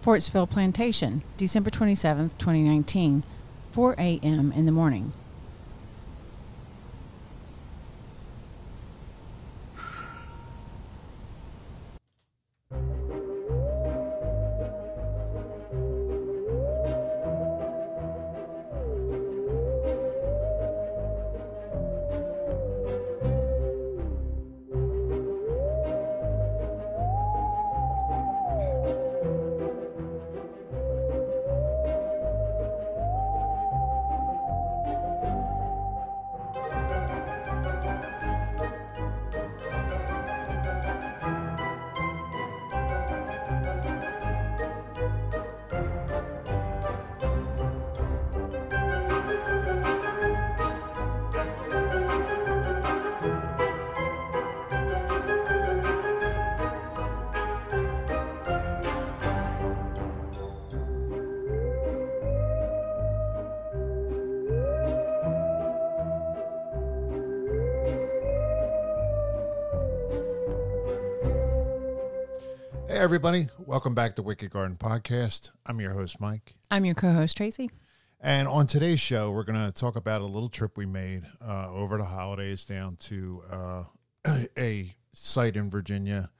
Fortsville Plantation, December 27th, 2019, 4 a.m. in the morning. Everybody. Welcome back to Wicked Garden Podcast. I'm your host, Mike. I'm your co host, Tracy. And on today's show, we're going to talk about a little trip we made uh, over the holidays down to uh, a site in Virginia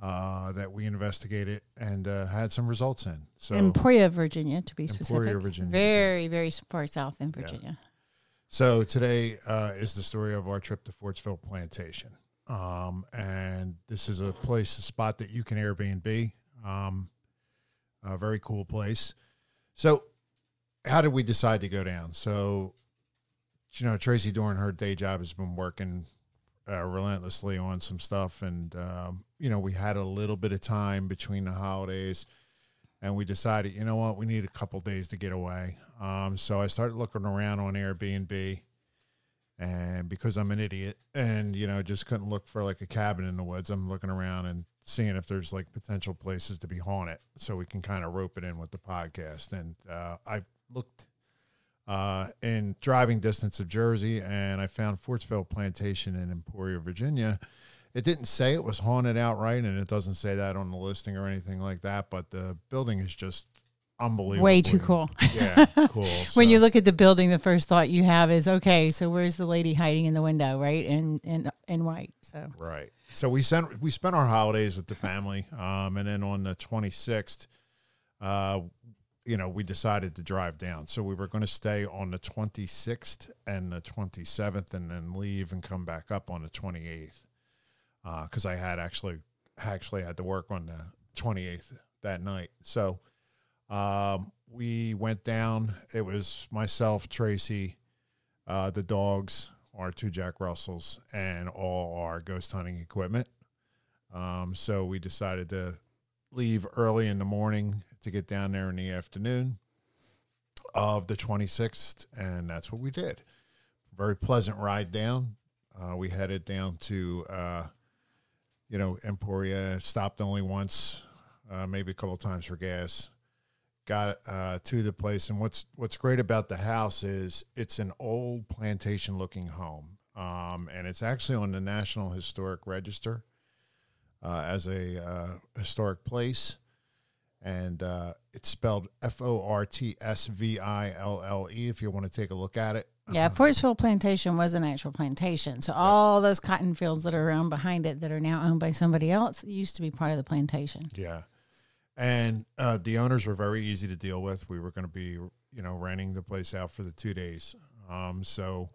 uh, that we investigated and uh, had some results in. So, Emporia, Virginia, to be Emporia, specific. Virginia. Very, very far south in Virginia. so today uh, is the story of our trip to Fortsville Plantation. Um, and this is a place, a spot that you can Airbnb. Um, a very cool place. So, how did we decide to go down? So, you know, Tracy during her day job has been working uh, relentlessly on some stuff, and um, you know, we had a little bit of time between the holidays, and we decided, you know what, we need a couple days to get away. Um, so I started looking around on Airbnb, and because I'm an idiot, and you know, just couldn't look for like a cabin in the woods, I'm looking around and seeing if there's like potential places to be haunted, so we can kind of rope it in with the podcast. And uh, I looked uh, in driving distance of Jersey, and I found Fortsville Plantation in Emporia, Virginia. It didn't say it was haunted outright, and it doesn't say that on the listing or anything like that. But the building is just unbelievable. Way too cool. Yeah, cool. When you look at the building, the first thought you have is, okay, so where's the lady hiding in the window, right? In in in white. So Right. So we sent we spent our holidays with the family, um, and then on the twenty sixth, uh, you know, we decided to drive down. So we were going to stay on the twenty sixth and the twenty seventh, and then leave and come back up on the twenty eighth, because I had actually actually had to work on the twenty eighth that night. So um, we went down. It was myself, Tracy, uh, the dogs, our two Jack Russells, and all our ghost hunting equipment. Um, so we decided to leave early in the morning to get down there in the afternoon of the 26th, and that's what we did. Very pleasant ride down. Uh, we headed down to, uh, you know, Emporia, stopped only once, uh, maybe a couple of times for gas got uh, to the place. And what's what's great about the house is it's an old plantation looking home, um, and it's actually on the National Historic Register uh, as a uh, historic place. And uh, it's spelled F O R T S V I L L E. If you want to take a look at it, yeah, Fortsville Plantation was an actual plantation. So all those cotton fields that are around behind it that are now owned by somebody else used to be part of the plantation. Yeah. And uh, the owners were very easy to deal with. We were going to be, you know, renting the place out for the two days. Um, so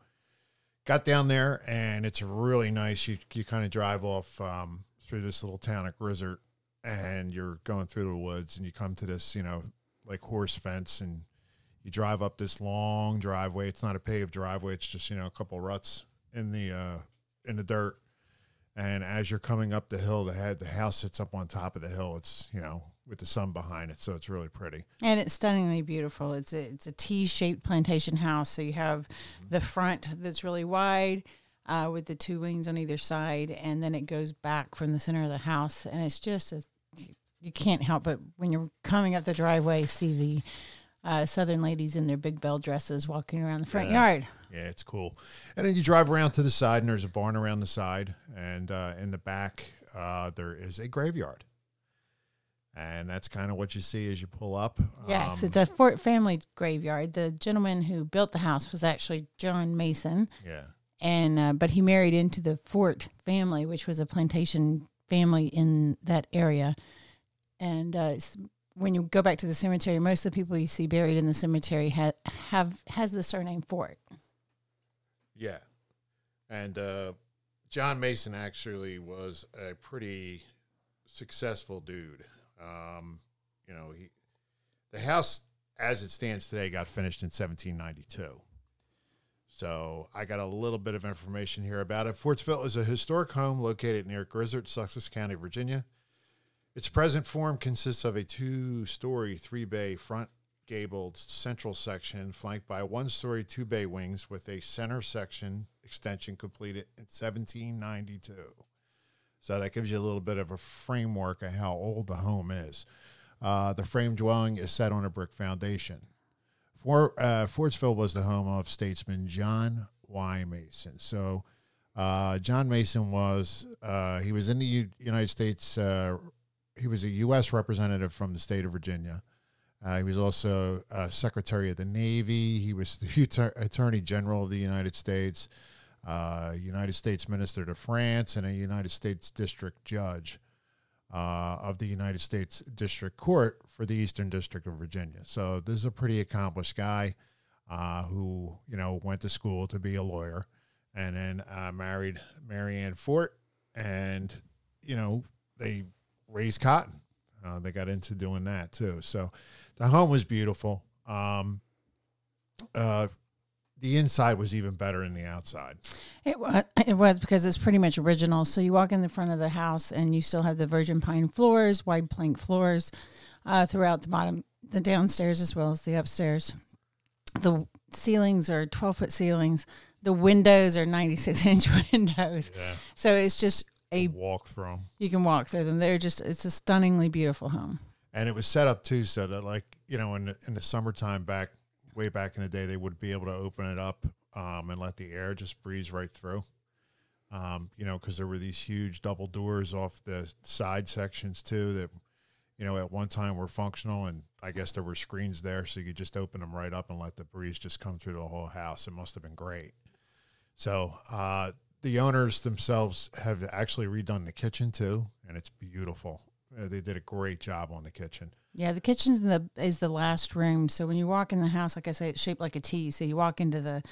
got down there, and it's really nice. You you kind of drive off um, through this little town of Grizzard, and you're going through the woods, and you come to this, you know, like horse fence, and you drive up this long driveway. It's not a paved driveway; it's just you know a couple ruts in the uh, in the dirt. And as you're coming up the hill, the head the house sits up on top of the hill. It's you know with the sun behind it, so it's really pretty. And it's stunningly beautiful. It's a it's a T shaped plantation house. So you have the front that's really wide, uh, with the two wings on either side, and then it goes back from the center of the house, and it's just a you can't help but when you're coming up the driveway see the uh, southern ladies in their big bell dresses walking around the front Yeah. yard. Yeah, it's cool. And then you drive around to the side, and there's a barn around the side, and uh, in the back uh, there is a graveyard. And that's kind of what you see as you pull up. Yes, Um, it's a Fort family graveyard. The gentleman who built the house was actually John Mason, yeah, and uh, but he married into the Fort family, which was a plantation family in that area. And uh, it's- when you go back to the cemetery, most of the people you see buried in the cemetery ha- have has the surname Fort. yeah, and uh, John Mason actually was a pretty successful dude. Um, you know, he the house as it stands today got finished in 1792. So I got a little bit of information here about it. Fortsville is a historic home located near Grizzard, Sussex County, Virginia. Its present form consists of a two-story, three-bay front gabled central section flanked by one-story, two-bay wings with a center section extension completed in 1792. So that gives you a little bit of a framework of how old the home is. Uh, the frame dwelling is set on a brick foundation. For, uh, Fortsville was the home of statesman John Y. Mason. So, uh, John Mason was uh, he was in the U- United States. Uh, he was a U.S. representative from the state of Virginia. Uh, he was also Secretary of the Navy. He was the Attorney General of the United States, uh, United States Minister to France, and a United States District Judge uh, of the United States District Court for the Eastern District of Virginia. So this is a pretty accomplished guy uh, who you know went to school to be a lawyer, and then uh, married Marianne Fort, and you know they raised cotton. Uh, they got into doing that too. So the home was beautiful. Um, the inside was even better than the outside. It was it was because it's pretty much original. So you walk in the front of the house and you still have the virgin pine floors, wide plank floors uh, throughout the bottom, the downstairs as well as the upstairs. The ceilings are twelve foot ceilings. The windows are ninety six inch windows. Yeah, So it's just a walk through you can walk through them. They're just it's a stunningly beautiful home. and it was set up too so that like you know in the, in the summertime back way back in the day they would be able to open it up um, and let the air just breeze right through. Um, you know because there were these huge double doors off the side sections too that you know at one time were functional and i guess there were screens there so you could just open them right up and let the breeze just come through the whole house. It must have been great. So uh, the owners themselves have actually redone the kitchen too and it's beautiful. Uh, they did a great job on the kitchen Yeah, the kitchen's in the is the last room. So when you walk in the house, like I say, it's shaped like a T. So you walk into the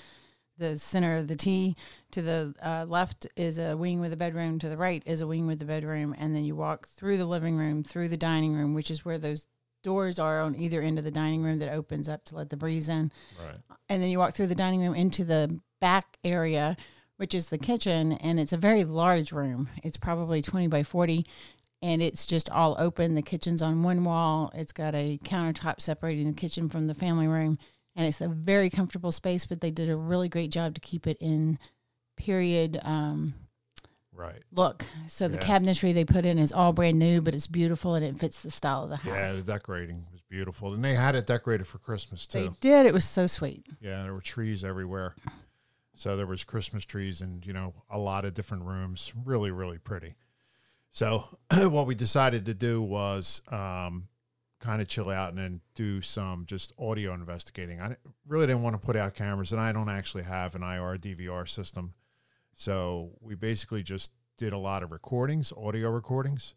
the center of the T. To the uh, left is a wing with a bedroom. To the right is a wing with a bedroom, and then you walk through the living room, through the dining room, which is where those doors are on either end of the dining room that opens up to let the breeze in. Right. And then you walk through the dining room into the back area, which is the kitchen, and it's a very large room. It's probably twenty by forty and it's just all open. The kitchen's on one wall. It's got a countertop separating the kitchen from the family room, and it's a very comfortable space. But they did a really great job to keep it in period um, Right. look. So the Yeah. cabinetry they put in is all brand new, but it's beautiful and it fits the style of the house. Yeah, the decorating was beautiful, and they had it decorated for Christmas too. they did. It was so sweet. Yeah, there were trees everywhere. So there was Christmas trees and you know a lot of different rooms. Really, really pretty. So what we decided to do was um, kind of chill out and then do some just audio investigating. I really didn't want to put out cameras, and I don't actually have an IR DVR system. So we basically just did a lot of recordings, audio recordings.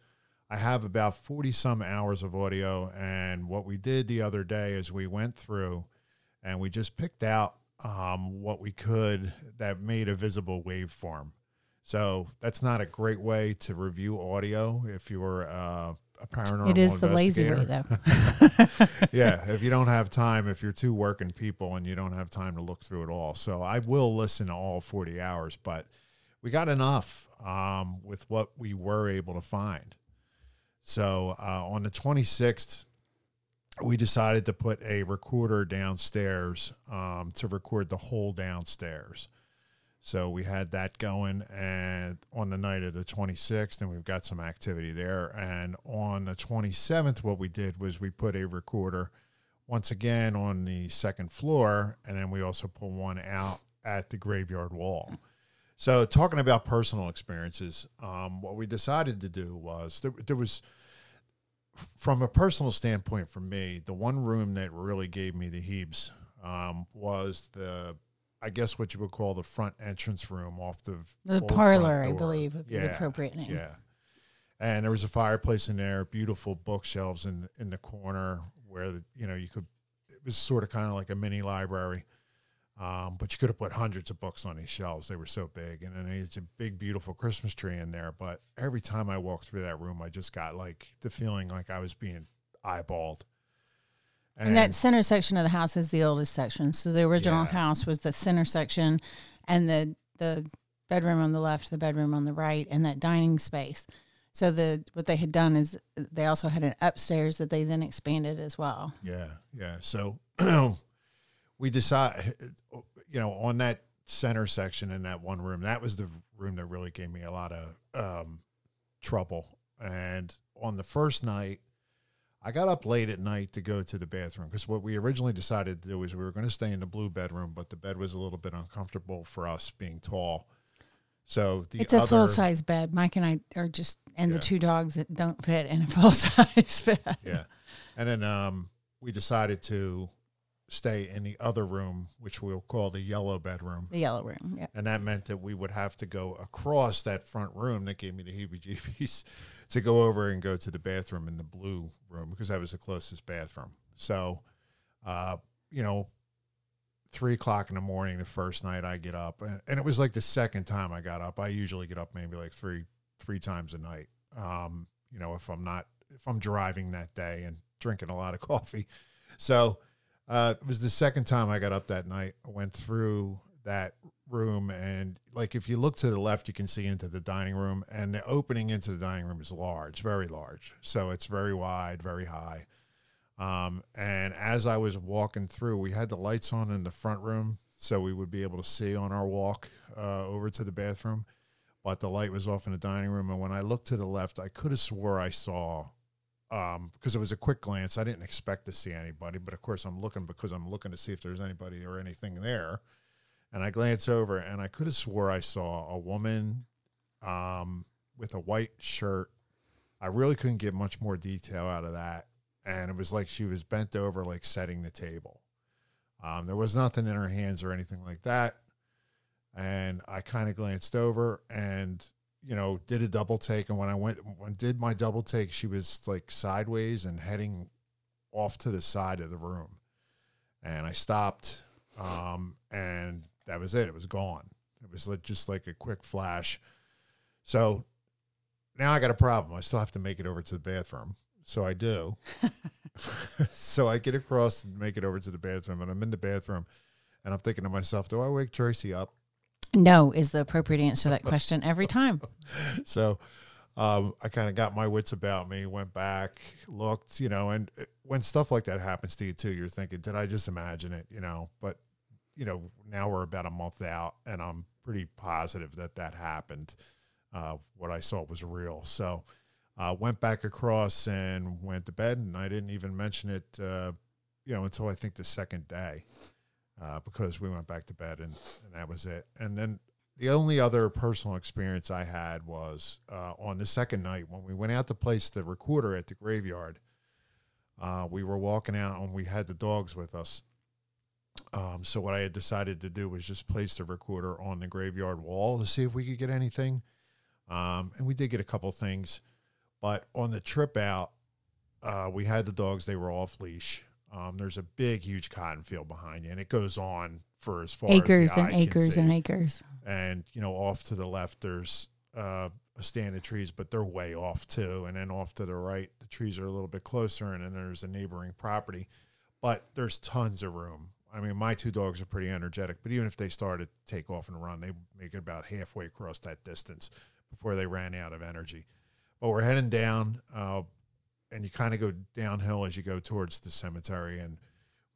I have about 40 some hours of audio. And what we did the other day is we went through and we just picked out um, what we could that made a visible waveform. So that's not a great way to review audio if you're uh, a paranormal it is the lazy way, though. yeah, if you don't have time, if you're two working people and you don't have time to look through it all. So I will listen to all 40 hours, but we got enough um, with what we were able to find. So uh, on the 26th, we decided to put a recorder downstairs um, to record the whole downstairs. So we had that going, and on the night of the 26th, and we've got some activity there. And on the 27th, what we did was we put a recorder once again on the second floor, and then we also put one out at the graveyard wall. So, talking about personal experiences, um, what we decided to do was there, there was from a personal standpoint, for me, the one room that really gave me the heaves um, was the, I guess what you would call the front entrance room off the The parlor, I believe, would be the Yeah, appropriate name. Yeah, and there was a fireplace in there, beautiful bookshelves in in the corner where the, you know you could. It was sort of kind of like a mini library. Um, but you could have put hundreds of books on these shelves. They were so big. And then it's a big, beautiful Christmas tree in there. But every time I walked through that room, I just got like the feeling like I was being eyeballed. And, that center section of the house is the oldest section. So the original Yeah. house was the center section, and the the bedroom on the left, the bedroom on the right, and that dining space. So the what they had done is they also had an upstairs that they then expanded as well. Yeah, yeah. So we decide, you know, on that center section in that one room, that was the room that really gave me a lot of um, trouble. And on the first night, I got up late at night to go to the bathroom because what we originally decided to do was we were going to stay in the blue bedroom, but the bed was a little bit uncomfortable for us being tall. So the it's a full size bed. Mike and I are just and Yeah. the two dogs that don't fit in a full size bed. yeah. And then um, we decided to stay in the other room, which we'll call the yellow bedroom. The yellow room. Yeah. And that meant that we would have to go across that front room that gave me the heebie jeebies to go over and go to the bathroom in the blue room because that was the closest bathroom. So, uh, you know, three o'clock in the morning, the first night I get up, and, and it was like the second time I got up. I usually get up maybe like three, three times a night. Um, you know, if I'm not, if I'm driving that day and drinking a lot of coffee. So, uh, it was the second time I got up that night. I went through that room, and like if you look to the left, you can see into the dining room, and the opening into the dining room is large, very large. So it's very wide, very high. Um, and as I was walking through, we had the lights on in the front room, so we would be able to see on our walk uh, over to the bathroom. But the light was off in the dining room, and when I looked to the left, I could have swore I saw um, because it was a quick glance. I didn't expect to see anybody, but of course I'm looking because I'm looking to see if there's anybody or anything there. And I glance over, and I could have swore I saw a woman um, with a white shirt. I really couldn't get much more detail out of that, and it was like she was bent over, like setting the table. Um, there was nothing in her hands or anything like that. And I kind of glanced over and you know, did a double take, and when I went, when did my double take, she was like sideways and heading off to the side of the room, and I stopped, um, and that was it. It was gone. It was like, just like a quick flash. So now I got a problem. I still have to make it over to the bathroom, so I do. so I get across and make it over to the bathroom, and I'm in the bathroom, and I'm thinking to myself, do I wake Tracy up? No is the appropriate answer to that question every time. so um, I kind of got my wits about me, went back, looked, you know, and when stuff like that happens to you too, you're thinking, did I just imagine it, you know? But you know, now we're about a month out, and I'm pretty positive that that happened. Uh, what I saw was real. So uh, went back across and went to bed, and I didn't even mention it, uh, you know, until I think the second day. Uh, because we went back to bed and, and that was it. And then the only other personal experience I had was uh, on the second night when we went out to place the recorder at the graveyard. Uh, we were walking out and we had the dogs with us. Um, so what I had decided to do was just place the recorder on the graveyard wall to see if we could get anything. Um, and we did get a couple things, but on the trip out, uh, we had the dogs; they were off leash. Um, there's a big, huge cotton field behind you, and it goes on for as far acres and acres and acres. and you know off to the left there's uh, a stand of trees but they're way off too. And then off to the right the trees are a little bit closer and then there's a neighboring property. But there's tons of room. I mean my two dogs are pretty energetic but even if they started to take off and run they make it about halfway across that distance before they ran out of energy. But we're heading down uh, and you kind of go downhill as you go towards the cemetery and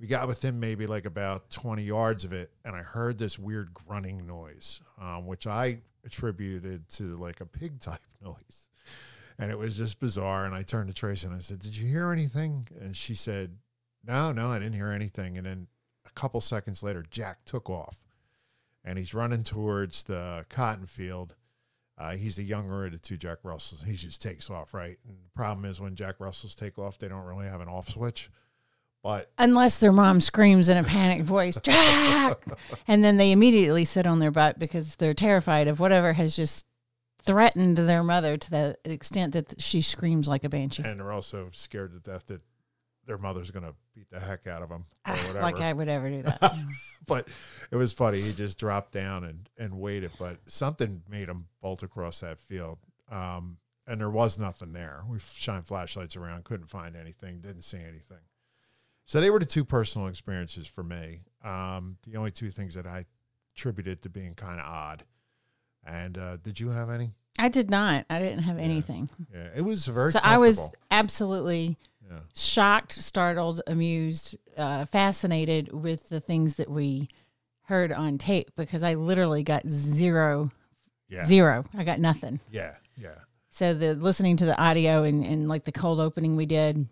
we got within maybe like about 20 yards of it and i heard this weird grunting noise um, which i attributed to like a pig type noise. And it was just bizarre and i turned to tracy and i said did you hear anything? And she said no no i didn't hear anything. And then a couple seconds later jack took off and he's running towards the cotton field Uh, he's the younger of the two Jack Russells. He just takes off, right? And the problem is when Jack Russells take off, they don't really have an off switch. But Unless their mom screams in a panicked voice, Jack! and then they immediately sit on their butt because they're terrified of whatever has just threatened their mother to the extent that she screams like a banshee. and they're also scared to death that their mother's going to beat the heck out of them or Ah, whatever. like I would ever do that. but it was funny. He just dropped down and, and waited, but something made him bolt across that field. Um, and there was nothing there. We shined flashlights around, couldn't find anything, didn't see anything. So they were the two personal experiences for me. Um, the only two things that I attributed to being kind of odd. And uh, did you have any? I did not. I didn't have anything. Yeah, it was very. So I was absolutely Yeah. shocked, startled, amused, uh, fascinated with the things that we heard on tape because I literally got zero, Yeah. zero. I got nothing. Yeah. Yeah. So the listening to the audio and, and like the cold opening we did,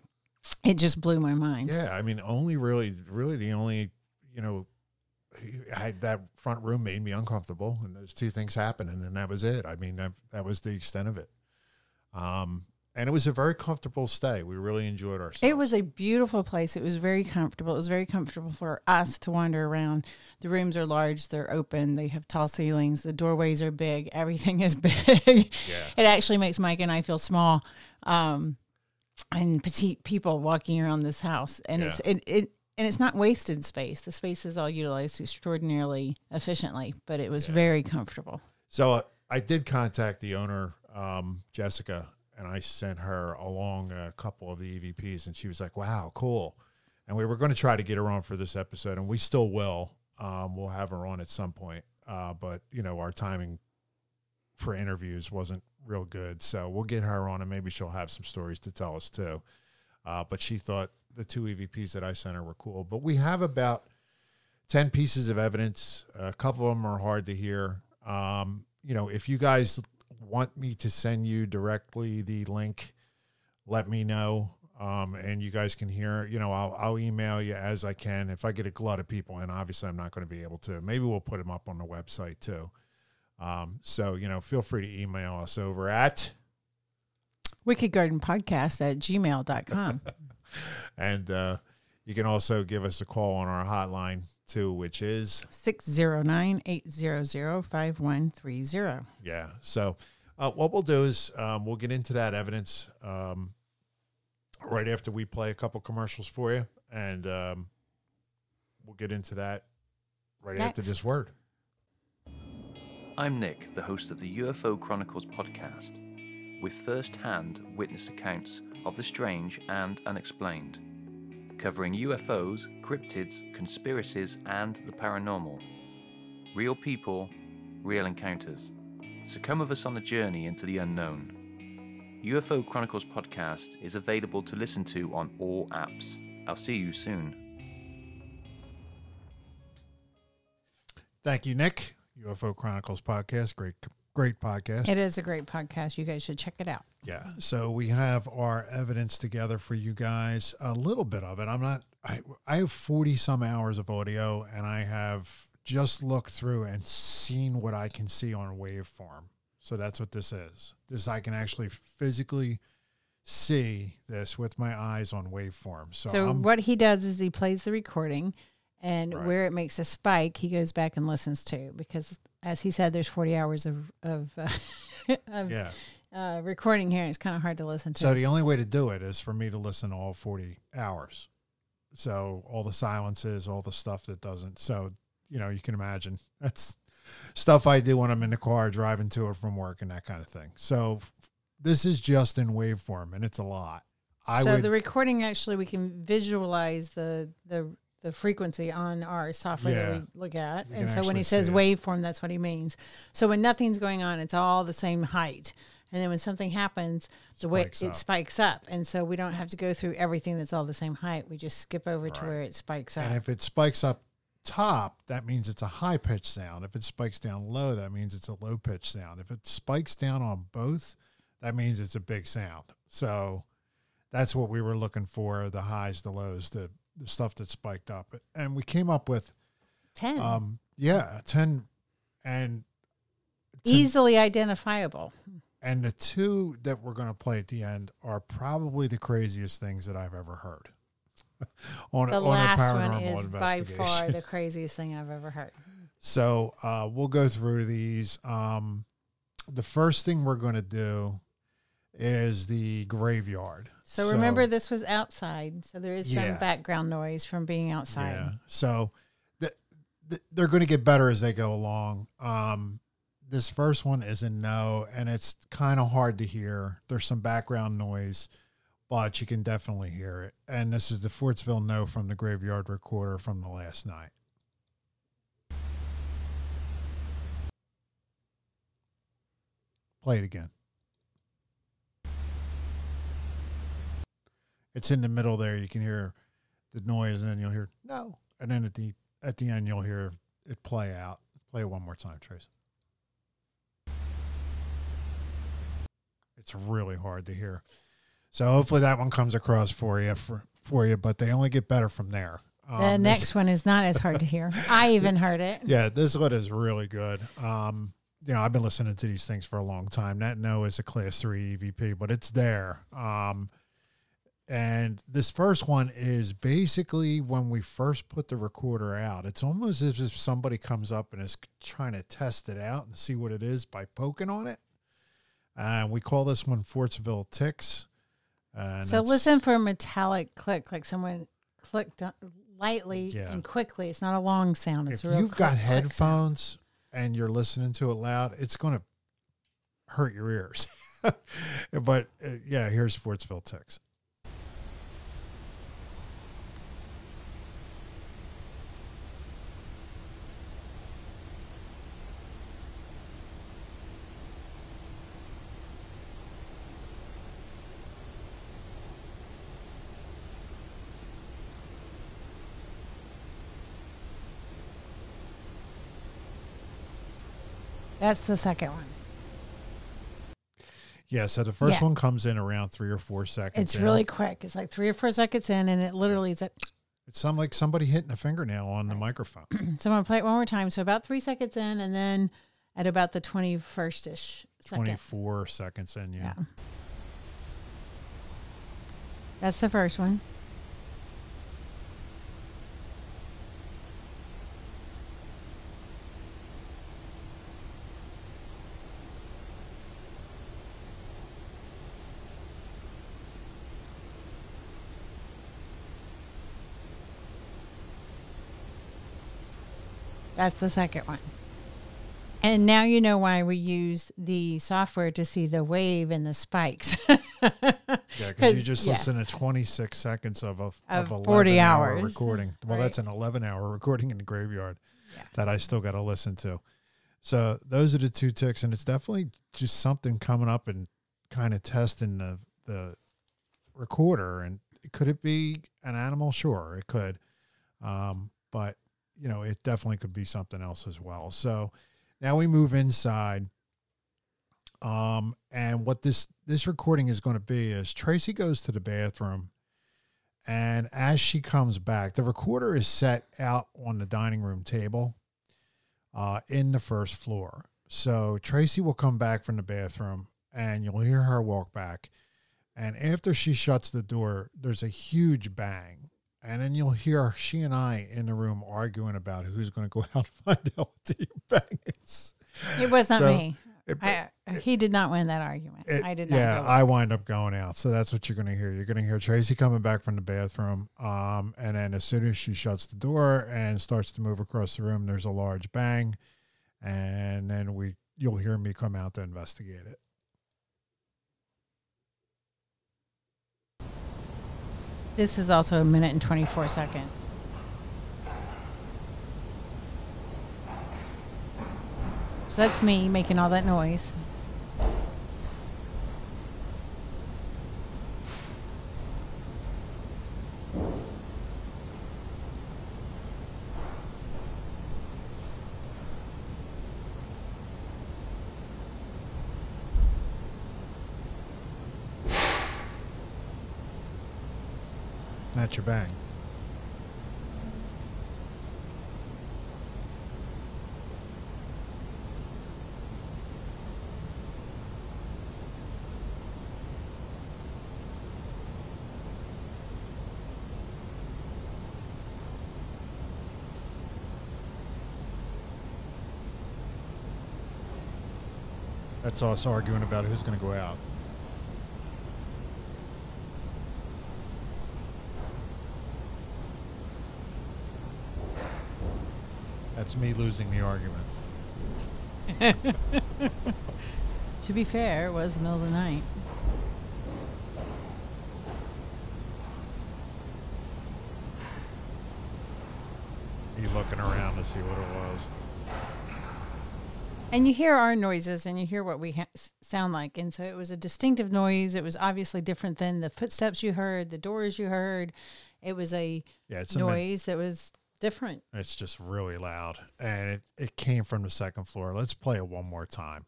it just blew my mind. Yeah, I mean, only really, really the only, you know, I, that front room made me uncomfortable, and those two things happened, and then that was it. I mean, that, that was the extent of it. Um, and it was a very comfortable stay. We really enjoyed ourselves. It was a beautiful place. It was very comfortable. It was very comfortable for us to wander around. The rooms are large, they're open, they have tall ceilings, the doorways are big, everything is big. Yeah. It actually makes Mike and I feel small um, and petite people walking around this house. And it's it, it and it's not wasted space. The space is all utilized extraordinarily efficiently, but it was very comfortable. So uh, I did contact the owner, um, Jessica, and I sent her along a couple of the EVPs, and she was like, "Wow, cool." And we were going to try to get her on for this episode, and we still will. Um, we'll have her on at some point, uh, but you know our timing for interviews wasn't real good, so we'll get her on, and maybe she'll have some stories to tell us too. Uh, but she thought the two EVPs that I sent her were cool. But we have about 10 pieces of evidence. A couple of them are hard to hear. Um, you know, if you guys want me to send you directly the link, let me know. Um, and you guys can hear, you know, I'll, I'll email you as I can. If I get a glut of people, and obviously I'm not going to be able to, maybe we'll put them up on the website too. Um, so, you know, feel free to email us over at, Wicked Garden Podcast at gmail.com. and uh, you can also give us a call on our hotline too, which is 609 800 5130. Yeah. So uh, what we'll do is um, we'll get into that evidence um, right after we play a couple commercials for you, and um, we'll get into that right after this word. I'm Nick, the host of the UFO Chronicles podcast, with first hand witnessed accounts of the strange and unexplained, covering UFOs, cryptids, conspiracies, and the paranormal. Real people, real encounters. So come with us on the journey into the unknown. UFO Chronicles podcast is available to listen to on all apps. I'll see you soon. Thank you, Nick. UFO Chronicles podcast, great, great podcast. It is a great podcast. You guys should check it out. Yeah. So we have our evidence together for you guys. A little bit of it. I'm not. I I have 40 some hours of audio, and I have just looked through and seen what I can see on waveform. So that's what this is. This I can actually physically see this with my eyes on waveform. So, So, what he does is he plays the recording, and Right. where it makes a spike, he goes back and listens to because, as he said, there's 40 hours of of, uh, of yeah. uh, recording here, and it's kind of hard to listen to. So the only way to do it is for me to listen to all 40 hours. So all the silences, all the stuff that doesn't. So, you know, you can imagine that's stuff I do when I'm in the car driving to or from work and that kind of thing. So this is just in waveform and it's a lot. I so would, the recording actually, we can visualize the the the frequency on our software Yeah. that we look at, and so when he says waveform, that's what he means. So when nothing's going on, it's all the same height. And then when something happens, the way it up. spikes up, and so we don't have to go through everything that's all the same height. We just skip over to where it spikes up. and if it spikes up top, that means it's a high pitched sound. If it spikes down low, that means it's a low pitched sound. If it spikes down on both, that means it's a big sound. So that's what we were looking for the highs, the lows, the, the stuff that spiked up. And we came up with, Ten. um, yeah, 10. And easily identifiable. And the two that we're going to play at the end are probably the craziest things that I've ever heard. on, The a, on a last paranormal one is by far the craziest thing I've ever heard. So uh, we'll go through these. Um, the first thing we're going to do is the graveyard. So, remember, this was outside, so there is Yeah. some background noise from being outside. Yeah. So th- th- they're going to get better as they go along. Um, this first one is a no, and it's kind of hard to hear. There's some background noise, but you can definitely hear it. And this is the Fortsville no from the graveyard recorder from the last night. Play it again. It's in the middle there. You can hear the noise, and then you'll hear no, and then at the at the end you'll hear it play out. Play it one more time, Trace. It's really hard to hear. So hopefully that one comes across for you for for you, but they only get better from there. The Um, this- next one is not as hard to hear. I even heard it. yeah, this one is really good. Um, you know, I've been listening to these things for a long time. That no is a class three EVP, but it's there. Um, and this first one is basically when we first put the recorder out. It's almost as if somebody comes up and is trying to test it out and see what it is by poking on it. And we call this one Fortsville Ticks. And So listen for a metallic click, like someone clicked lightly Yeah. and quickly. It's not a long sound. It's if you've click, got headphones and you're listening to it loud, it's going to hurt your ears. but uh, yeah, here's Fortsville Ticks. That's the second one. Yeah, so the first Yeah. one comes in around three or four seconds. It's in. really quick. It's like three or four seconds in, and it literally is. At, It's some like somebody hitting a fingernail on the microphone. so I'm gonna play it one more time. So about three seconds in, and then at about the twenty first ish second. 24 seconds in, yeah. Yeah. That's the first one. That's the second one. And now you know why we use the software to see the wave and the spikes. Yeah, because you just yeah. listen to 26 seconds of a Of of 40 11 hour recording. Well, Right. that's an 11 hour recording in the graveyard Yeah. that I still got to listen to. So those are the two ticks, and it's definitely just something coming up and kind of testing the the recorder. And could it be an animal? Sure, it could. Um, but you know, it definitely could be something else as well. So now we move inside. Um, and what this this recording is going to be is Tracy goes to the bathroom, and as she comes back, the recorder is set out on the dining room table, uh, in the first floor. So Tracy will come back from the bathroom, and you'll hear her walk back. And after she shuts the door, there's a huge bang. And then you'll hear she and I in the room arguing about who's going to go out and find out what the bang is. It was not So, me. It- I, he did not win that argument. it- I did not. Yeah, I wind up going out. So that's what you're going to hear. You're going to hear Tracy coming back from the bathroom. Um, and then as soon as she shuts the door and starts to move across the room, there's a large bang. And then we, you'll hear me come out to investigate it. This is also a minute and 24 seconds. So that's me making all that noise. That's your bang. That's us arguing about who's going to go out. That's me losing the argument. To be fair, it was the middle of the night. You looking around to see what it was. And you hear our noises and you hear what we ha- sound like. And so it was a distinctive noise. It was obviously different than the footsteps you heard, the doors you heard. It was a Yeah, a min- noise that was different. It's just really loud. And it, it came from the second floor. Let's play it one more time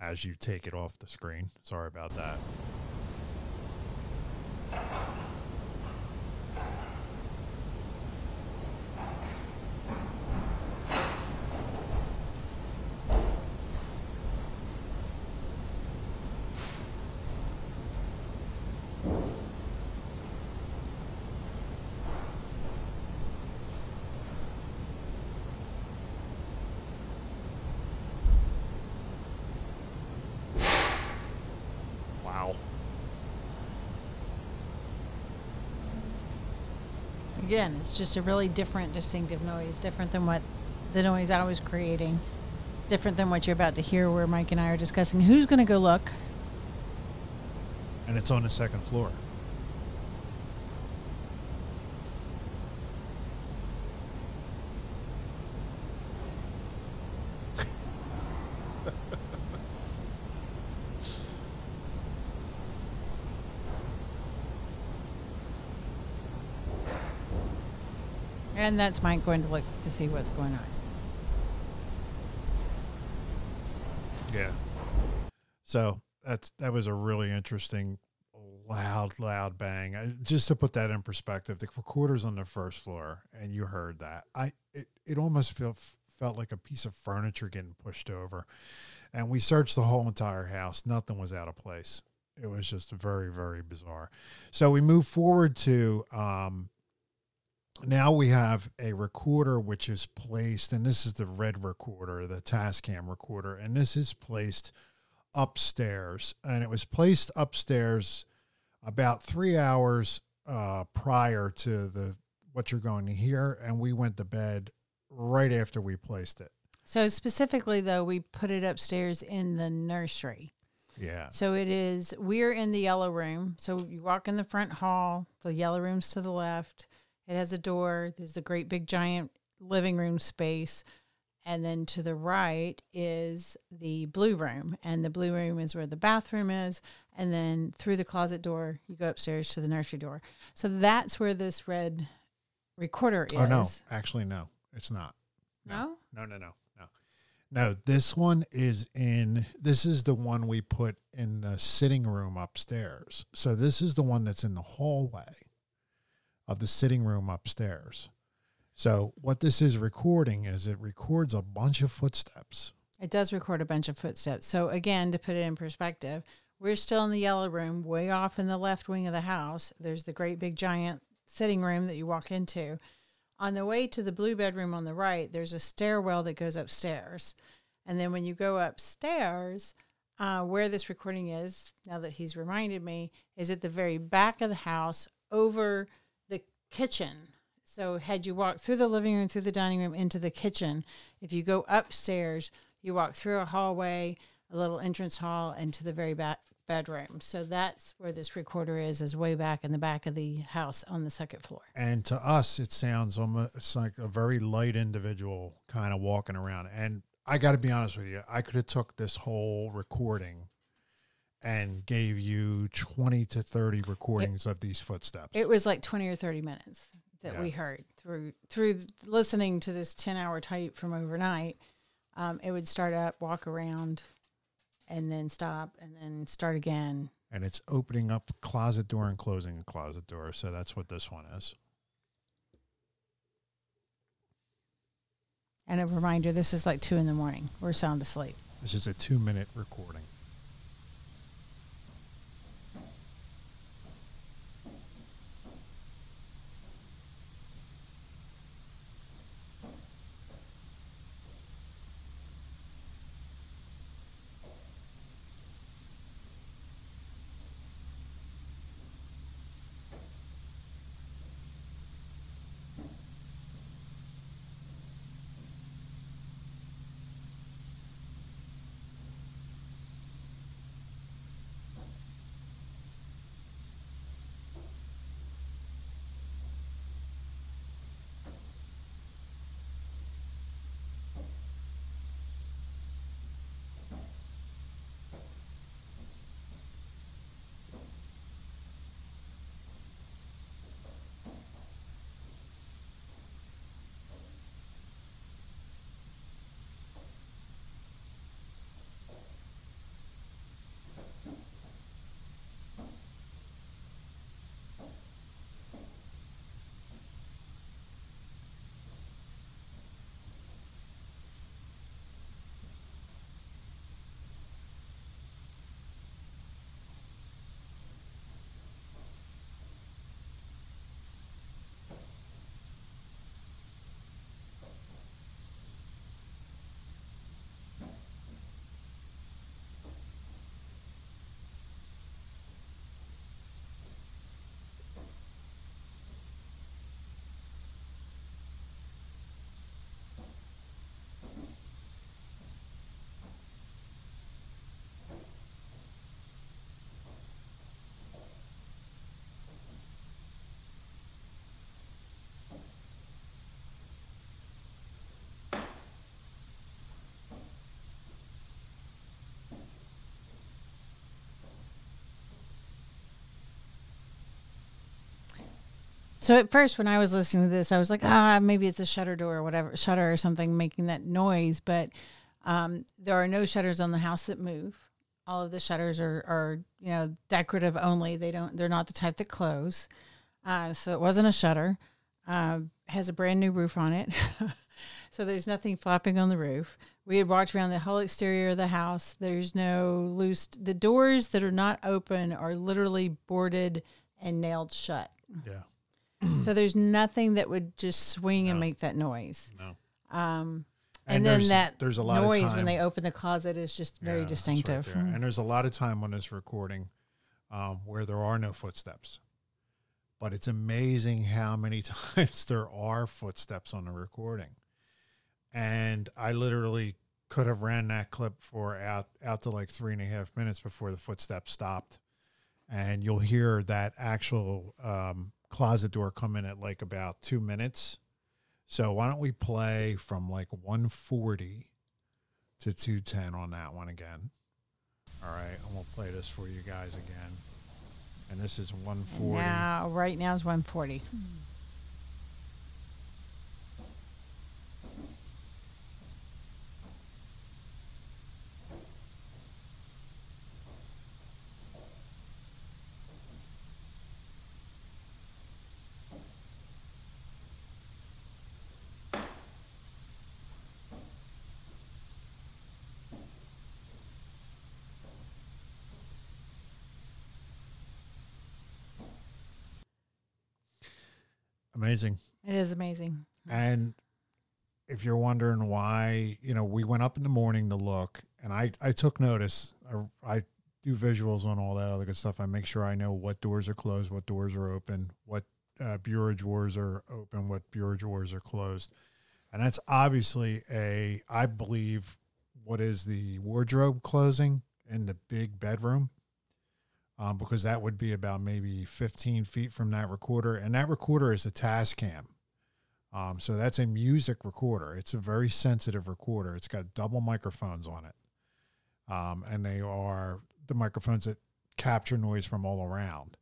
as you take it off the screen. Sorry about that. Wow. Again, it's just a really different, distinctive noise, different than what the noise I was creating. It's different than what you're about to hear, where Mike and I are discussing who's going to go look. And it's on the second floor. And that's Mike going to look to see what's going on. Yeah. So that's that was a really interesting, loud, loud bang. I, just to put that in perspective, the recorder's on the first floor, and you heard that. I it, it almost felt felt like a piece of furniture getting pushed over, and we searched the whole entire house. Nothing was out of place. It was just very very bizarre. So we move forward to um, now we have a recorder which is placed, and this is the red recorder, the Tascam recorder, and this is placed upstairs, and it was placed upstairs about three hours uh, prior to the what you're going to hear, and we went to bed right after we placed it. So, specifically, though, we put it upstairs in the nursery. Yeah, So it is, we're in the yellow room. So you walk in the front hall, the yellow room's to the left. It has a door. There's a great big giant living room space. And then to the right is the blue room. And the blue room is where the bathroom is. And then through the closet door, you go upstairs to the nursery door. So that's where this red recorder is. Oh no, actually no, it's not. No? No, no, no, no. No, this one is in this is the one we put in the sitting room upstairs. So this is the one that's in the hallway of the sitting room upstairs. So what this is recording is it records a bunch of footsteps. It does record a bunch of footsteps. So again, to put it in perspective, we're still in the yellow room, way off in the left wing of the house. There's the great big giant sitting room that you walk into. On the way to the blue bedroom on the right, there's a stairwell that goes upstairs. And then when you go upstairs, uh, where this recording is, now that he's reminded me, is at the very back of the house over kitchen. So, had you walked through the living room, through the dining room, into the kitchen, if you go upstairs, you walk through a hallway, a little entrance hall, into the very back bedroom. So, that's where this recorder is, is way back in the back of the house on the second floor. And to us, it sounds almost like a very light individual kind of walking around. And I got to be honest with you, I could have took this whole recording and gave you 20 to 30 recordings of these footsteps. It was like 20 or 30 minutes that Yeah. we heard through through listening to this 10 hour tape from overnight. Um, it would start up, walk around, and then stop, and then start again. and it's opening up closet door and closing a closet door. So that's what this one is. And a reminder this is like 2 in the morning. We're sound asleep. This is a two minute recording. So at first, when I was listening to this, I was like, ah, maybe it's a shutter door or whatever, shutter or something making that noise. But um, there are no shutters on the house that move. All of the shutters are, are, you know, decorative only. They don't. They're not the type that close. Uh, so it wasn't a shutter. Uh, has a brand new roof on it. so there's nothing flapping on the roof. We had walked around the whole exterior of the house. There's no loose. The doors that are not open are literally boarded and nailed shut. Yeah. so there's nothing that would just swing and make that noise. No. Um, And and, then that there's a lot of noise time- when they open the closet is just very Yeah, distinctive. right and there's a lot of time on this recording um, where there are no footsteps. But it's amazing how many times there are footsteps on the recording. And I literally could have ran that clip for out out to like three and a half minutes before the footsteps stopped. And you'll hear that actual um, closet door come in at like about two minutes. So why don't we play from like 140 to 210 on that one again. All right, and we'll play this for you guys again. And this is 140. Now, right now is 140. Amazing. It is amazing. And if you're wondering why, you know, we went up in the morning to look, and I I took notice. I, I do visuals on all that other good stuff. I make sure I know what doors are closed, what doors are open, what uh, bureau drawers are open, what bureau drawers are closed, and that's obviously a I believe what is the wardrobe closing in the big bedroom. Um, because that would be about maybe 15 feet from that recorder, and that recorder is a Tascam. Um, so that's a music recorder. It's a very sensitive recorder. It's got double microphones on it. Um, and they are the microphones that capture noise from all around.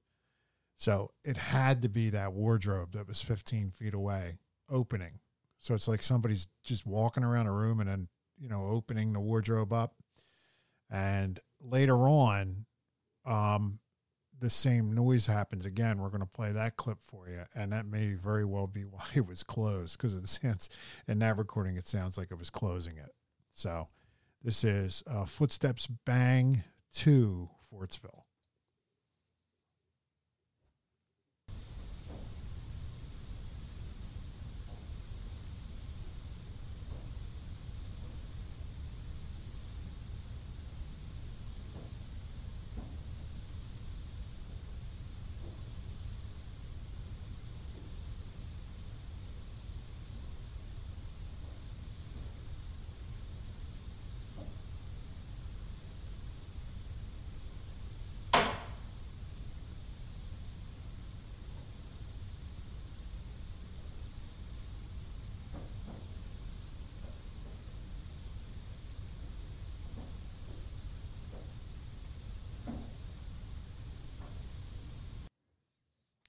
So it had to be that wardrobe that was 15 feet away opening. So it's like somebody's just walking around a room and then, you know, opening the wardrobe up. And later on, um, the same noise happens again. We're going to play that clip for you, and that may very well be why it was closed because it sounds in that recording it sounds like it was closing it. So this is uh, Footsteps Bang to Fortsville.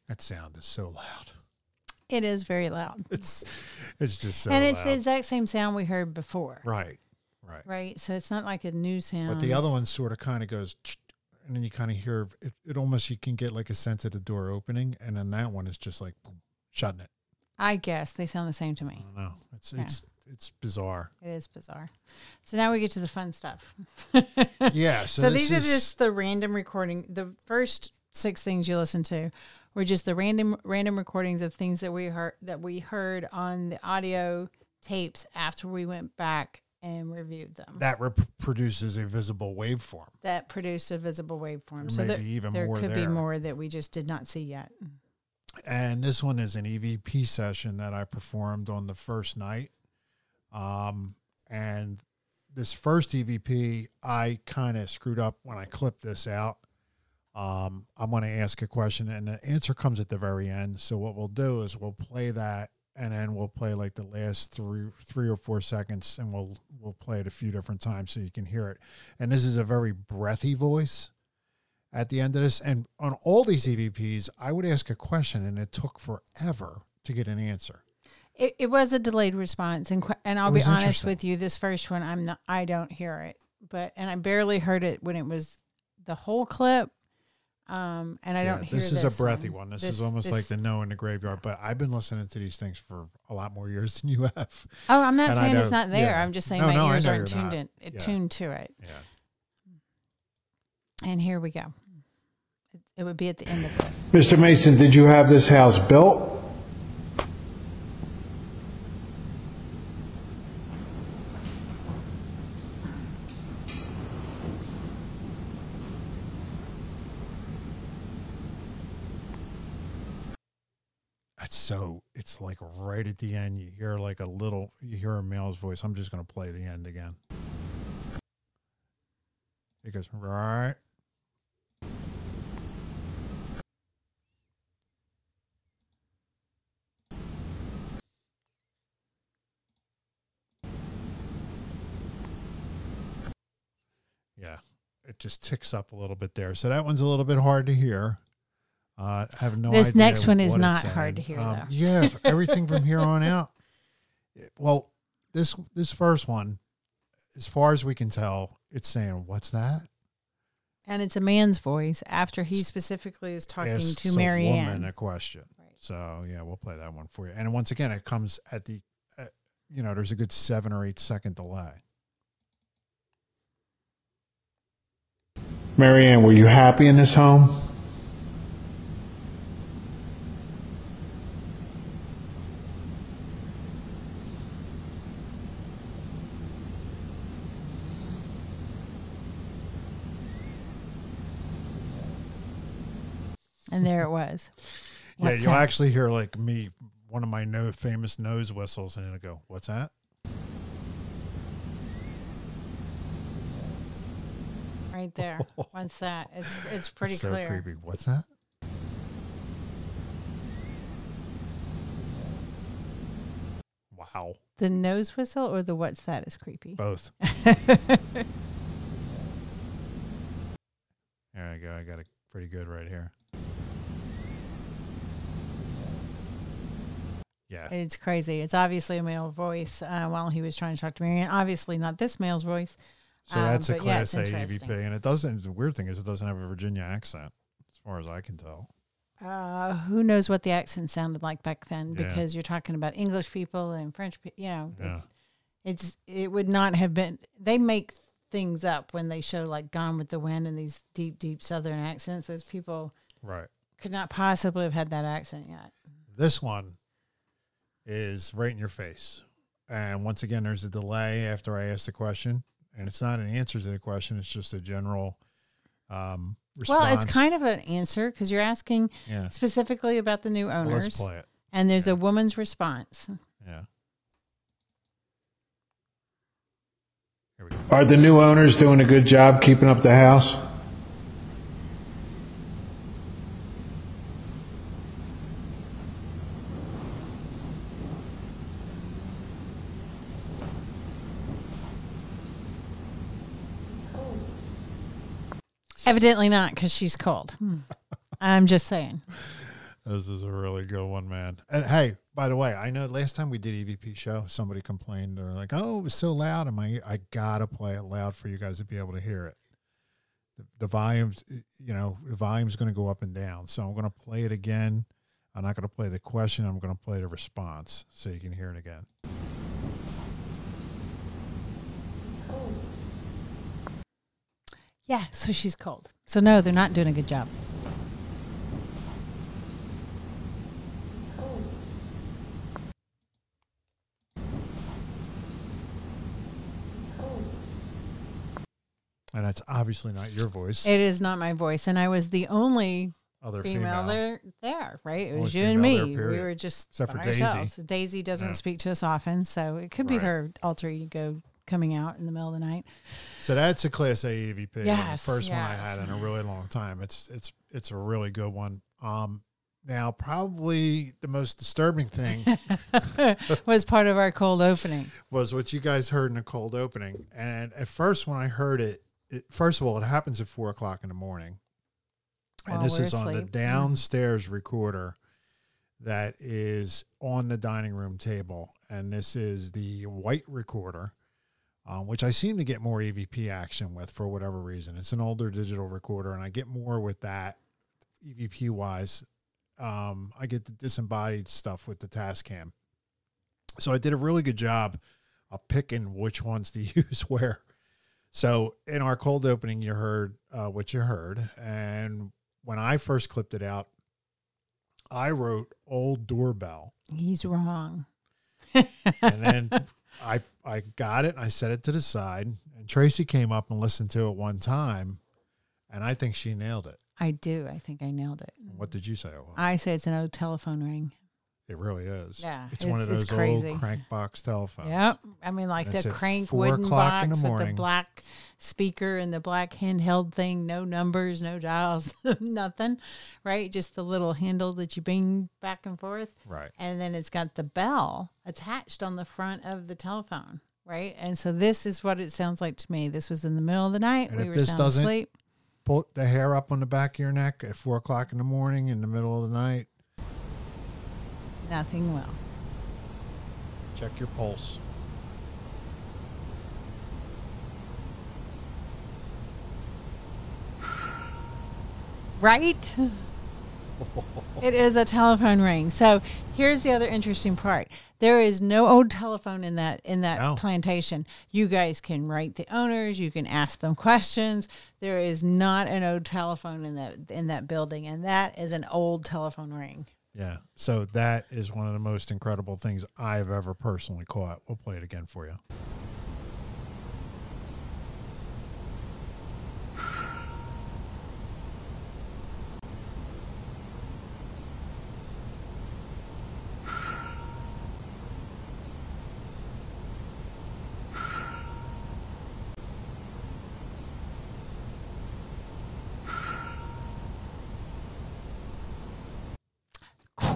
That sound is so loud. It is very loud. It's it's just so and it's the exact same sound we heard before. right, right. Right. So it's not like a new sound. But the other one sort of kind of goes, and then you kind of hear it, it. Almost you can get like a sense of the door opening, and then that one is just like boom, shutting it. I guess they sound the same to I me. don't know. It's Yeah. it's it's bizarre. It is bizarre. So now we get to the fun stuff. Yeah. So, So, these are just the random recording. The first six things you listen to were just the random random recordings of things that we heard that we heard on the audio tapes after we went back and reviewed them. that rep- produces a visible waveform. That produced a visible waveform. There so there, even there more could be more that we just did not see yet. and this one is an EVP session that I performed on the first night. Um, and this first EVP, I kind of screwed up when I clipped this out. Um, I'm going to ask a question, and the answer comes at the very end. So what we'll do is we'll play that, and then we'll play like the last three, three or four seconds, and we'll we'll play it a few different times so you can hear it. And this is a very breathy voice at the end of this. And on all these EVPs, I would ask a question, and it took forever to get an answer. It, it was a delayed response, and and I'll be honest with you. This first one, I'm not. I don't hear it, but and I barely heard it when it was the whole clip. Um, and I Yeah, don't hear this is a breathy one. This, is almost like the no in the graveyard. But I've been listening to these things for a lot more years than you have. Oh, I'm not and I saying it's not there. yeah. I'm just saying No, my no, ears aren't tuned not. in, Yeah. tuned to it. Yeah. And here we go. It, it would be at the end of this. Mr. Mason, did you have this house built? That's so. It's like right at the end. You hear like a little. You hear a male's voice. I'm just going to play the end again. It goes right. Yeah, it just ticks up a little bit there. So that one's a little bit hard to hear. Uh, I have no This idea next one is not hard to hear, Um, though. yeah, everything from here on out. Well, this this first one, as far as we can tell, it's saying, "What's that?" And it's a man's voice after he specifically is talking Asks to a Mary woman a question. Right. So yeah, we'll play that one for you. And once again, it comes at the, uh, you know, there's a good seven or eight second delay. Marianne, were you happy in this home? There it was. yeah, What's you'll that? actually hear like me, one of my no famous nose whistles, and it'll go, "What's that?" right there. What's that? It's it's pretty clear. so clear. creepy. What's that? Wow, The nose whistle or the what's that is creepy. both. There I go. I got it pretty good right here. Yeah. It's crazy. It's obviously a male voice uh, while he was trying to talk to Marianne. Obviously not this male's voice. So Um, that's a but yeah, class A. EVP, and it doesn't. The weird thing is, it doesn't have a Virginia accent, as far as I can tell. Uh, who knows what the accent sounded like back then? Yeah. Because you're talking about English people and French people. You know, Yeah. it's it's it would not have been. They make things up when they show like Gone with the Wind and these deep, deep Southern accents. Those people Right. could not possibly have had that accent yet. This one is right in your face, and once again, there's a delay after I ask the question, and it's not an answer to the question; it's just a general um, response. Well, it's kind of an answer because you're asking yeah. specifically about the new Well, owners, let's play it. and there's Yeah. a woman's response. Yeah. Here we go. Are the new owners doing a good job keeping up the house? Evidently not because she's cold. Hmm. I'm just saying. This is a really good one, man. And hey, by the way, I know last time we did EVP show, somebody complained. They're like, "Oh, it was so loud." I'm like, I gotta play it loud for you guys to be able to hear it. The, the volumes, you know, the volume's going to go up and down. So I'm going to play it again. I'm not going to play the question. I'm going to play the response so you can hear it again. Yeah, so she's cold. So no, they're not doing a good job. And that's obviously not your voice. It is not my voice, and I was the only Other female, female. there. There, right? It was Only you and me. there, we were just Except by for Daisy. ourselves. Daisy doesn't Yeah. speak to us often, so it could be Right. her alter ego coming out in the middle of the night. So that's a Class A EVP. Yes, the first one I had in a really long time. It's it's it's a really good one. Um, now probably the most disturbing thing was part of our cold opening. was what you guys heard in the cold opening. And at first, when I heard it, it first of all, it happens at four o'clock in the morning, and this we're is on the asleep. downstairs recorder that is on the dining room table, and this is the white recorder, um, which I seem to get more EVP action with for whatever reason. It's an older digital recorder, and I get more with that EVP wise. Um, I get the disembodied stuff with the Tascam, so I did a really good job of picking which ones to use where. So in our cold opening, you heard uh, what you heard, and when I first clipped it out, I wrote "old doorbell," He's wrong. and then I I got it. and I set it to the side, and Tracy came up and listened to it one time, and I think she nailed it. I do. I think I nailed it. What did you say? it was? I say it's an old telephone ring. It really is. Yeah, it's, one of it's- those it's crazy. old crank box telephones. Yep. I mean, like And the crank wooden in the box with the black speaker and the black handheld thing. No numbers, no dials, nothing. Right? Just the little handle that you bing back and forth. Right. And then it's got the bell attached on the front of the telephone. Right. And so this is what it sounds like to me. This was in the middle of the night. And we were sound doesn't- asleep. Pull the hair up on the back of your neck at four o'clock in the morning in the middle of the night. Nothing will. Check your pulse. Right? it is a telephone ring. So here's the other interesting part. There is no old telephone in that in that No. plantation. You guys can write the owners, you can ask them questions. There is not an old telephone in that in that building and that is an old telephone ring. Yeah. So that is one of the most incredible things I've ever personally caught. We'll play it again for you.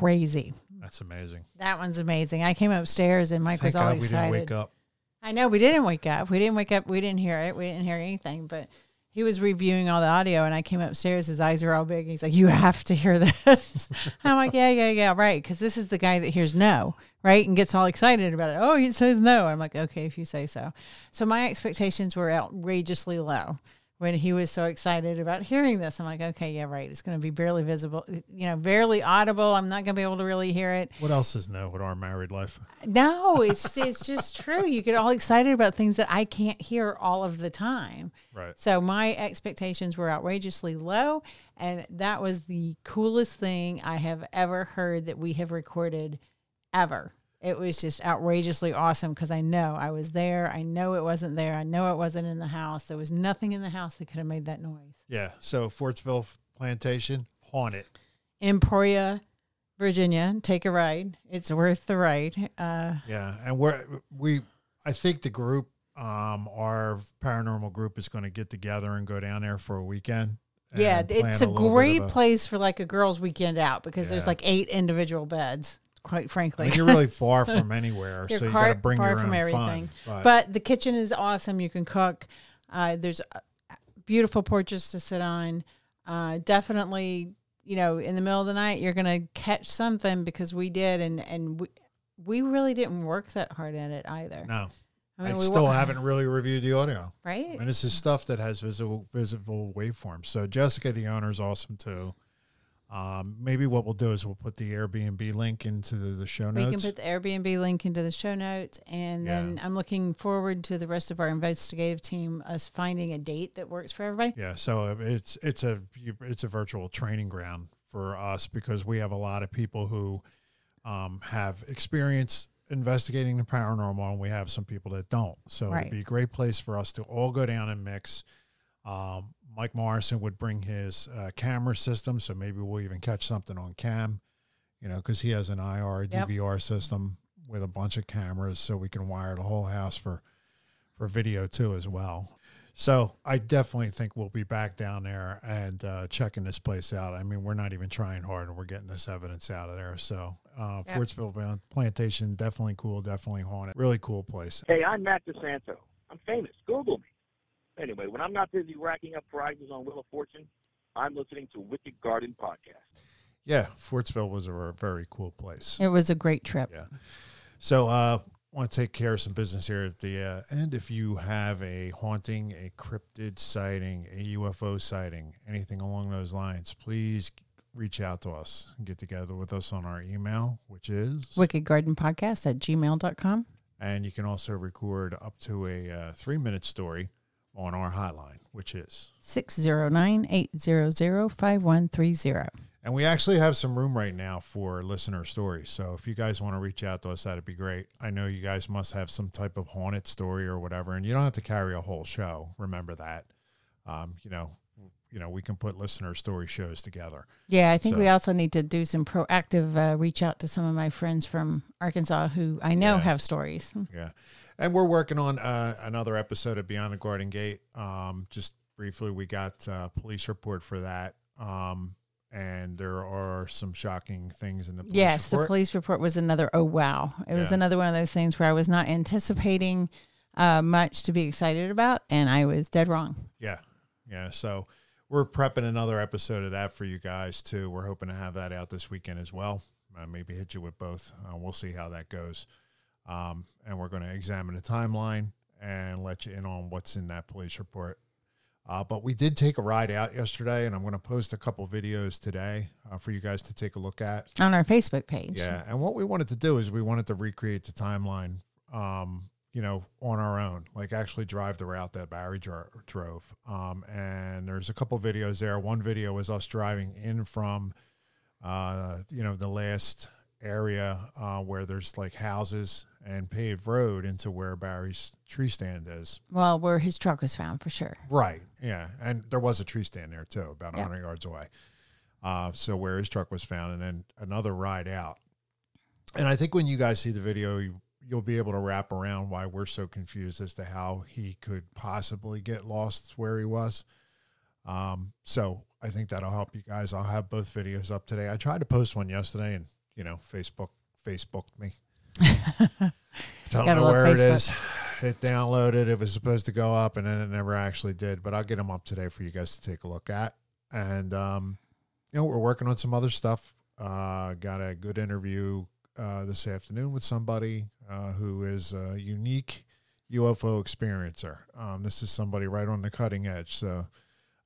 Crazy. That's amazing. That one's amazing. I came upstairs and Mike Thank was all God we didn't wake up. I know we didn't wake up. We didn't wake up. We didn't hear it. We didn't hear anything. But he was reviewing all the audio, and I came upstairs. His eyes were all big. He's like, "You have to hear this." I'm like, "Yeah, yeah, yeah, right." Because this is the guy that hears no, right, and gets all excited about it. Oh, he says no. I'm like, "Okay, if you say so." So my expectations were outrageously low when he was so excited about hearing this. I'm like, "Okay, yeah, right. It's going to be barely visible, you know, barely audible. I'm not going to be able to really hear it." What else is new with our married life? No, it's it's just true. You get all excited about things that I can't hear all of the time. Right. So my expectations were outrageously low, and that was the coolest thing I have ever heard that we have recorded ever. It was just outrageously awesome because I know I was there. I know it wasn't there. I know it wasn't in the house. There was nothing in the house that could have made that noise. Yeah. So Fortsville Plantation, haunted. Emporia, Virginia, take a ride. It's worth the ride. Uh, Yeah. And we're, we, I think the group, um, our paranormal group is going to get together and go down there for a weekend. Yeah, it's a, great a- place for like a girls' weekend out because there's like eight individual beds. Quite I frankly, mean, you're really far from anywhere, so you got to bring your own everything. fun. but the kitchen is awesome. You can cook. Uh, there's beautiful porches to sit on. Uh, definitely, you know, in the middle of the night, you're gonna catch something because we did, and and we we really didn't work that hard at it either. no, I I, mean, we still wa- haven't really reviewed the audio. right. And this is stuff that has visible visible waveforms. So Jessica, the owner, is awesome too. Um, maybe what we'll do is we'll put the Airbnb link into the, the show notes. We can put the Airbnb link into the show notes, and then Yeah. I'm looking forward to the rest of our investigative team us finding a date that works for everybody. yeah, so it's it's a it's a virtual training ground for us because we have a lot of people who um, have experience investigating the paranormal, and we have some people that don't. So Right. it'd be a great place for us to all go down and mix. Um, Mike Morrison would bring his uh, camera system, so maybe we'll even catch something on cam, you know, because he has an IR Yep. DVR system with a bunch of cameras, so we can wire the whole house for for video too as well. So I definitely think we'll be back down there and uh, checking this place out. I mean, we're not even trying hard, and we're getting this evidence out of there. So uh, Yep. Fortsville Plantation, definitely cool, definitely haunted, really cool place. Hey, I'm Matt DeSanto. I'm famous. Google me. Anyway, when I'm not busy racking up prizes on Wheel of Fortune, I'm listening to Wicked Garden Podcast. Yeah, Fortsville was a very cool place. It was a great trip. Yeah. So, uh, want to take care of some business here at the uh, end. If you have a haunting, a cryptid sighting, a UFO sighting, anything along those lines, please reach out to us and get together with us on our email, which is Wicked Garden Podcast at gmail.com. And you can also record up to a uh, three minute story on our hotline, which is 609 800 5130. And we actually have some room right now for listener stories. So if you guys want to reach out to us, that'd be great. I know you guys must have some type of haunted story or whatever, and you don't have to carry a whole show. Remember that. Um, you know, you know, we can put listener story shows together. Yeah, I think So- we also need to do some proactive uh, reach out to some of my friends from Arkansas who I know Yeah. have stories. Yeah. And we're working on uh, another episode of Beyond the Garden Gate. Um, just briefly, we got a police report for that. Um, and there are some shocking things in the police report. yes, the police report was another, oh, wow. It was another one of those things where I was not anticipating uh, much to be excited about, and I was dead wrong. Yeah. Yeah. So we're prepping another episode of that for you guys too. We're hoping to have that out this weekend as well. Uh, maybe hit you with both. Uh, we'll see how that goes. Um, and we're going to examine the timeline and let you in on what's in that police report. Uh, but we did take a ride out yesterday, and I'm going to post a couple videos today uh, for you guys to take a look at. On our Facebook page. Yeah, and what we wanted to do is we wanted to recreate the timeline, um, you know, on our own, like actually drive the route that Barry dro- drove. Um, and there's a couple videos there. One video was us driving in from, uh, you know, the last area uh, where there's like houses and paved road into where Barry's tree stand is. Well, where his truck was found for sure. Right. Yeah. And there was a tree stand there too, about Yeah. 100 yards away. Uh, so where his truck was found, and then another ride out. And I think when you guys see the video, you, you'll be able to wrap around why we're so confused as to how he could possibly get lost where he was. Um, so I think that'll help you guys. I'll have both videos up today. I tried to post one yesterday, and you know, Facebook Facebooked me. Don't Gotta know where it Facebook. is. It downloaded. It was supposed to go up, and then it never actually did. But I'll get them up today for you guys to take a look at. And um, you know, we're working on some other stuff. Uh, got a good interview uh, this afternoon with somebody uh, who is a unique UFO experiencer. Um, this is somebody right on the cutting edge, so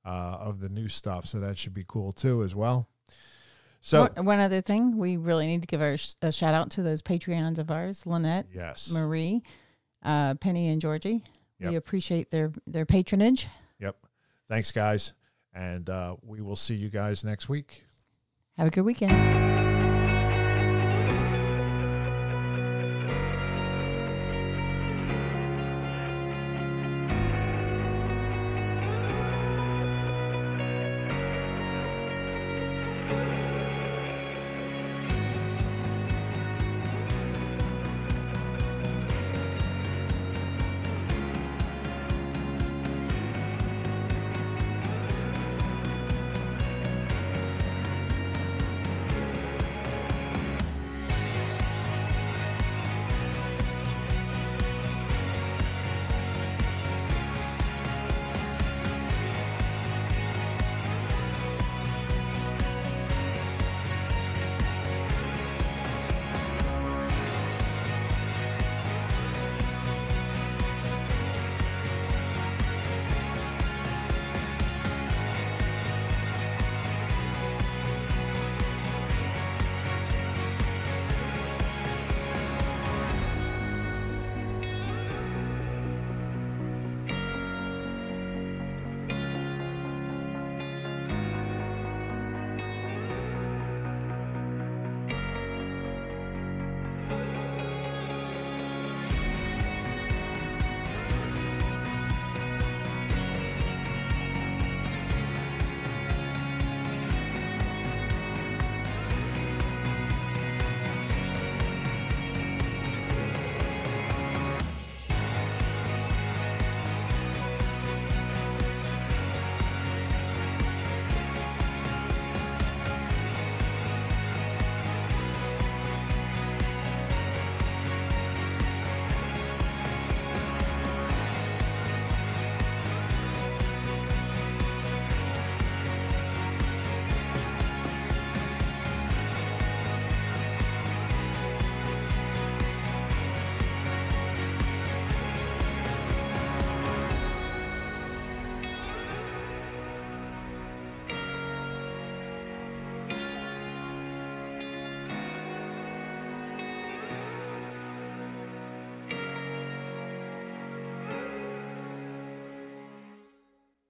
uh, of the new stuff. So that should be cool too, as well. So one, other thing, we really need to give our, a shout out to those Patreons of ours, Lynette, yes, Marie, uh, Penny, and Georgie. Yep. We appreciate their their patronage. yep. Thanks, guys, and uh, we will see you guys next week. Have a good weekend.